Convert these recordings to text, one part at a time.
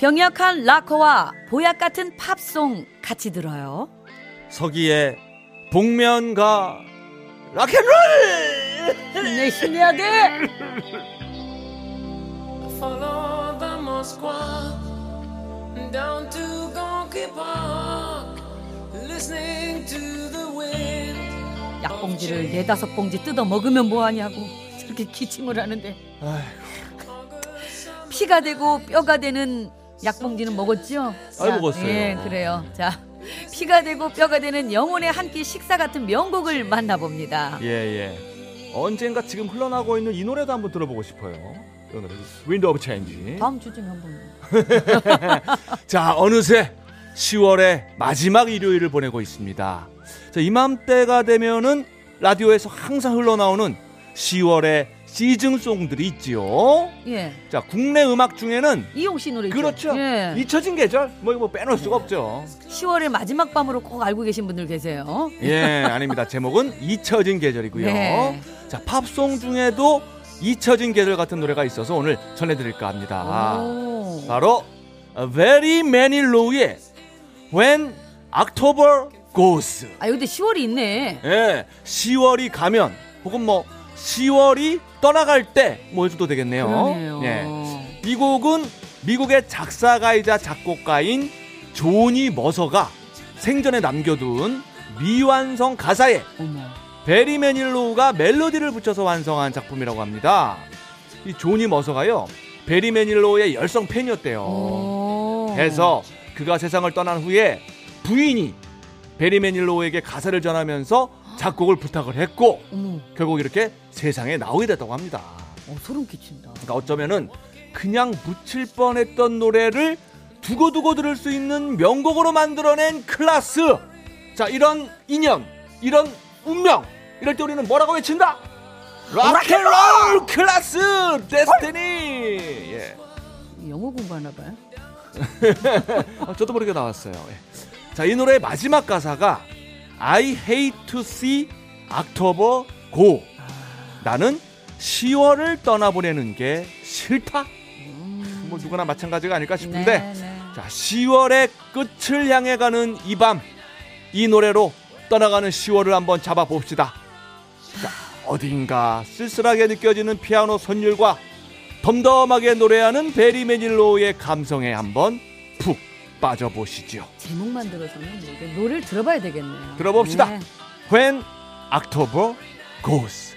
병약한 락커와 보약 같은 팝송 같이 들어요. 서기의 복면가 락앤롤 힘내 힘내야 돼. Follow the Moskva down to Gonky Park, listening to the wind. 약봉지를 네다섯 봉지 뜯어 먹으면 뭐하냐고 저렇게 기침을 하는데 피가 되고 뼈가 되는 약봉지는 먹었죠? 아이, 자, 먹었어요. 예, 그래요. 자, 피가 되고 뼈가 되는 영혼의 한 끼 식사 같은 명곡을 만나봅니다. 예 예 언젠가 지금 흘러나고 있는 이 노래도 한번 들어보고 싶어요 Wind of Change 다음 주쯤에 한번. 자 어느새 10월의 마지막 일요일을 보내고 있습니다 자 이맘때가 되면은 라디오에서 항상 흘러나오는 10월의 시즌송들이 있지요 예, 자 국내 음악 중에는 이용 씨 노래? 그렇죠 예. 잊혀진 계절 뭐 이거 뭐 빼놓을 수가 없죠 10월의 마지막 밤으로 꼭 알고 계신 분들 계세요. 예, 아닙니다. 제목은 잊혀진 계절이고요. 네. 자, 팝송 중에도 잊혀진 계절 같은 노래가 있어서 오늘 전해드릴까 합니다. 오. 바로 Very Many Low의 When October Goes. 아, 근데 10월이 있네. 예, 10월이 가면 혹은 뭐 10월이 떠나갈 때뭐 해줘도 되겠네요. 그러네요. 예. 이 곡은 미국의 작사가이자 작곡가인 조니 머서가 생전에 남겨둔 미완성 가사에 어머. 베리 매닐로우가 멜로디를 붙여서 완성한 작품이라고 합니다. 이 조니 머서가요 베리 매닐로우의 열성 팬이었대요. 오. 해서 그가 세상을 떠난 후에 부인이 베리 매닐로우에게 가사를 전하면서 작곡을 부탁을 했고 어머, 결국 이렇게 세상에 나오게 됐다고 합니다. 어, 소름 끼친다. 그러니까 어쩌면은 그냥 묻힐 뻔했던 노래를 두고두고 들을 수 있는 명곡으로 만들어낸 클라스. 자 이런 인연, 이런 운명. 이럴 때 우리는 뭐라고 외친다? Rock and roll class destiny. 예. 영어 공부하나 봐요. 아, 저도 모르게 나왔어요. 예. 자, 이 노래의 마지막 가사가 I hate to see October go. 나는 10월을 떠나보내는 게 싫다. 뭐 누구나 마찬가지가 아닐까 싶은데 네, 네. 자 10월의 끝을 향해 가는 이 밤 이 노래로 떠나가는 10월을 한번 잡아봅시다. 자, 어딘가 쓸쓸하게 느껴지는 피아노 선율과 덤덤하게 노래하는 베리 매닐로우의 감성에 한번 푹 빠져보시죠. 제목만 들어서는 뭐 이게 노래를 들어봐야 되겠네요. 들어봅시다. 네. When October Goes.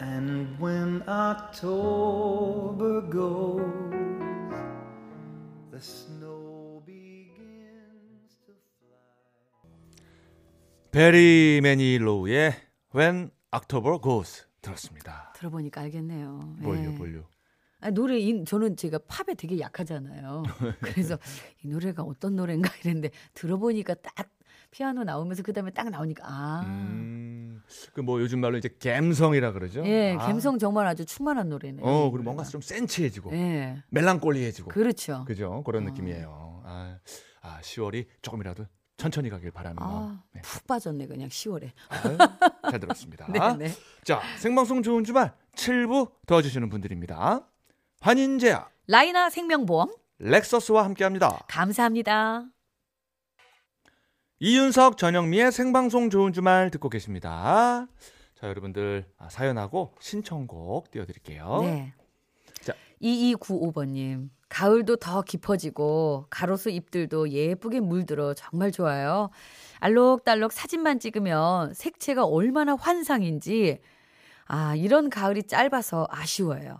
And when October goes, the snow 베리 매닐로우의 When October Goes 들었습니다. 들어보니까 알겠네요. 뭘요, 예. 뭘요? 아, 노래 이, 저는 제가 팝에 되게 약하잖아요. 그래서 이 노래가 어떤 노래인가 이랬는데 들어보니까 딱 피아노 나오면서 그다음에 딱 나오니까 아. 음, 그뭐 요즘 말로 이제 갬성이라 그러죠. 예, 아. 감성 정말 아주 충만한 노래네요. 어, 이 그리고 뭔가. 좀 센치해지고 예. 멜랑콜리해지고 그렇죠. 그죠? 그런 어. 느낌이에요. 아, 아, 10월이 조금이라도 천천히 가길 바라는 마음. 아, 네. 푹 빠졌네 그냥 10월에. 아유, 잘 들었습니다. 네, 네. 자, 생방송 좋은 주말 7부 도와주시는 분들입니다. 환인제약, 라이나 생명보험 렉서스와 함께합니다. 감사합니다. 이윤석 전영미의 생방송 좋은 주말 듣고 계십니다. 자, 여러분들 아, 사연하고 신청곡 띄워드릴게요. 네. 자. 2295번님. 가을도 더 깊어지고 가로수 잎들도 예쁘게 물들어 정말 좋아요. 알록달록 사진만 찍으면 색채가 얼마나 환상인지 아, 이런 가을이 짧아서 아쉬워요.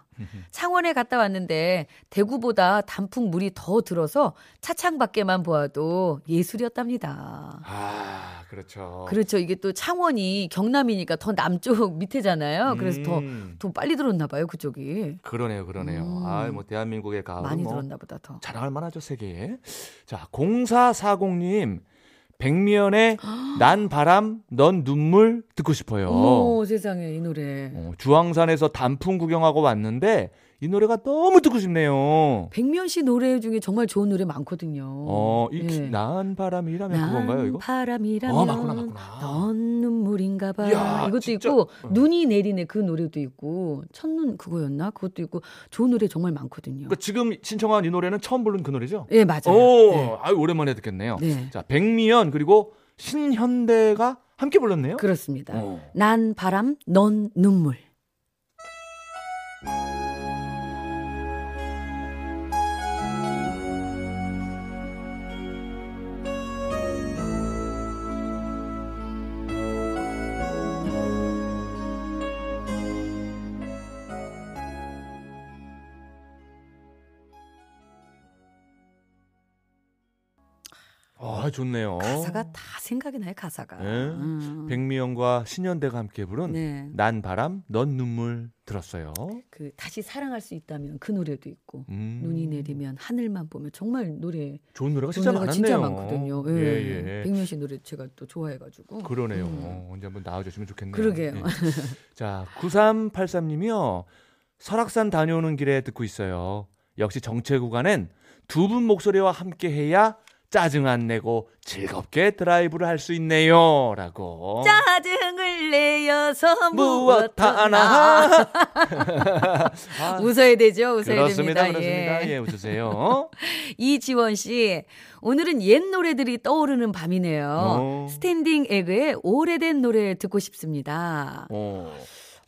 창원에 갔다 왔는데 대구보다 단풍 물이 더 들어서 차창 밖에만 보아도 예술이었답니다. 아, 그렇죠. 그렇죠. 이게 또 창원이 경남이니까 더 남쪽 밑에잖아요. 그래서 더, 음, 더 빨리 들었나 봐요, 그쪽이. 그러네요, 그러네요. 음. 아, 뭐 대한민국의 가을은 많이 뭐 들었나 보다 더. 자랑할 만하죠 세계에. 자 0440님 백미연의 난 바람 넌 눈물 듣고 싶어요. 어머, 세상에 이 노래. 어, 주황산에서 단풍 구경하고 왔는데 이 노래가 너무 듣고 싶네요. 백면 씨 노래 중에 정말 좋은 노래 많거든요. 어, 이 예. 난 바람이라면 그건가요 이거? 바람이라면 어, 맞구나, 맞구나. 넌 눈물인가 봐. 이야, 이것도 진짜. 있고 어. 눈이 내리네 그 노래도 있고 첫눈 그거였나? 그것도 있고 좋은 노래 정말 많거든요. 그러니까 지금 신청한 이 노래는 처음 부른 그 노래죠? 예, 맞아요. 오, 네. 아유 오랜만에 듣겠네요. 네. 자 백미연 그리고 신현대가 함께 불렀네요. 그렇습니다. 어. 난 바람, 넌 눈물. 아 좋네요. 가사가 다 생각이 나요, 가사가. 네. 음. 백미연과 신현대가 함께 부른 네. 난 바람 넌 눈물 들었어요. 그 다시 사랑할 수 있다면 그 노래도 있고 음. 눈이 내리면 하늘만 보면 정말 노래 좋은 노래가 진짜 많았네요. 진짜 많거든요. 예. 예, 예. 백면 씨 노래 제가 또 좋아해가지고. 그러네요. 음. 어, 언제 한번 나와주시면 좋겠네요. 그러게요. 예. 자, 9383님이요. 설악산 다녀오는 길에 듣고 있어요. 역시 정체 구간엔 두 분 목소리와 함께 해야 짜증 안 내고 즐겁게 드라이브를 할 수 있네요. 라고. 짜증을 내어서 무엇 하나. 아, 웃어야 되죠. 웃어야 그렇습니다. 됩니다. 그렇습니다. 예, 웃으세요. 이지원 씨, 오늘은 옛 노래들이 떠오르는 밤이네요. 어. 스탠딩 에그의 오래된 노래 듣고 싶습니다. 어.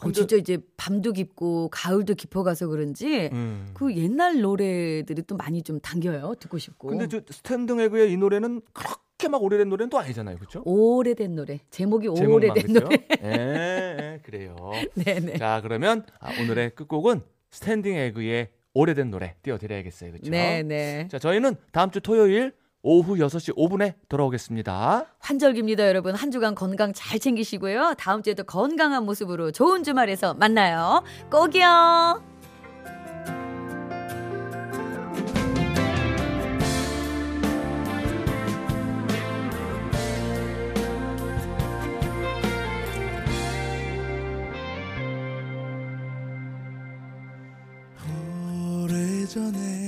어, 진짜 이제 밤도 깊고 가을도 깊어가서 그런지 음. 그 옛날 노래들이 또 많이 좀 당겨요. 듣고 싶고. 근데 저 스탠딩 에그의 이 노래는 그렇게 막 오래된 노래는 또 아니잖아요. 그렇죠? 오래된 노래. 제목이 오래된? 노래. 예, 예, 그래요. 네네. 자, 그러면 아, 오늘의 끝곡은 스탠딩 에그의 오래된 노래 띄워드려야겠어요. 그렇죠? 네네. 자, 저희는 다음 주 토요일 오후 6시 5분에 돌아오겠습니다. 환절기입니다, 여러분. 한 주간 건강 잘 챙기시고요. 다음 주에도 건강한 모습으로 좋은 주말에서 만나요. 꼭이요. 오래전에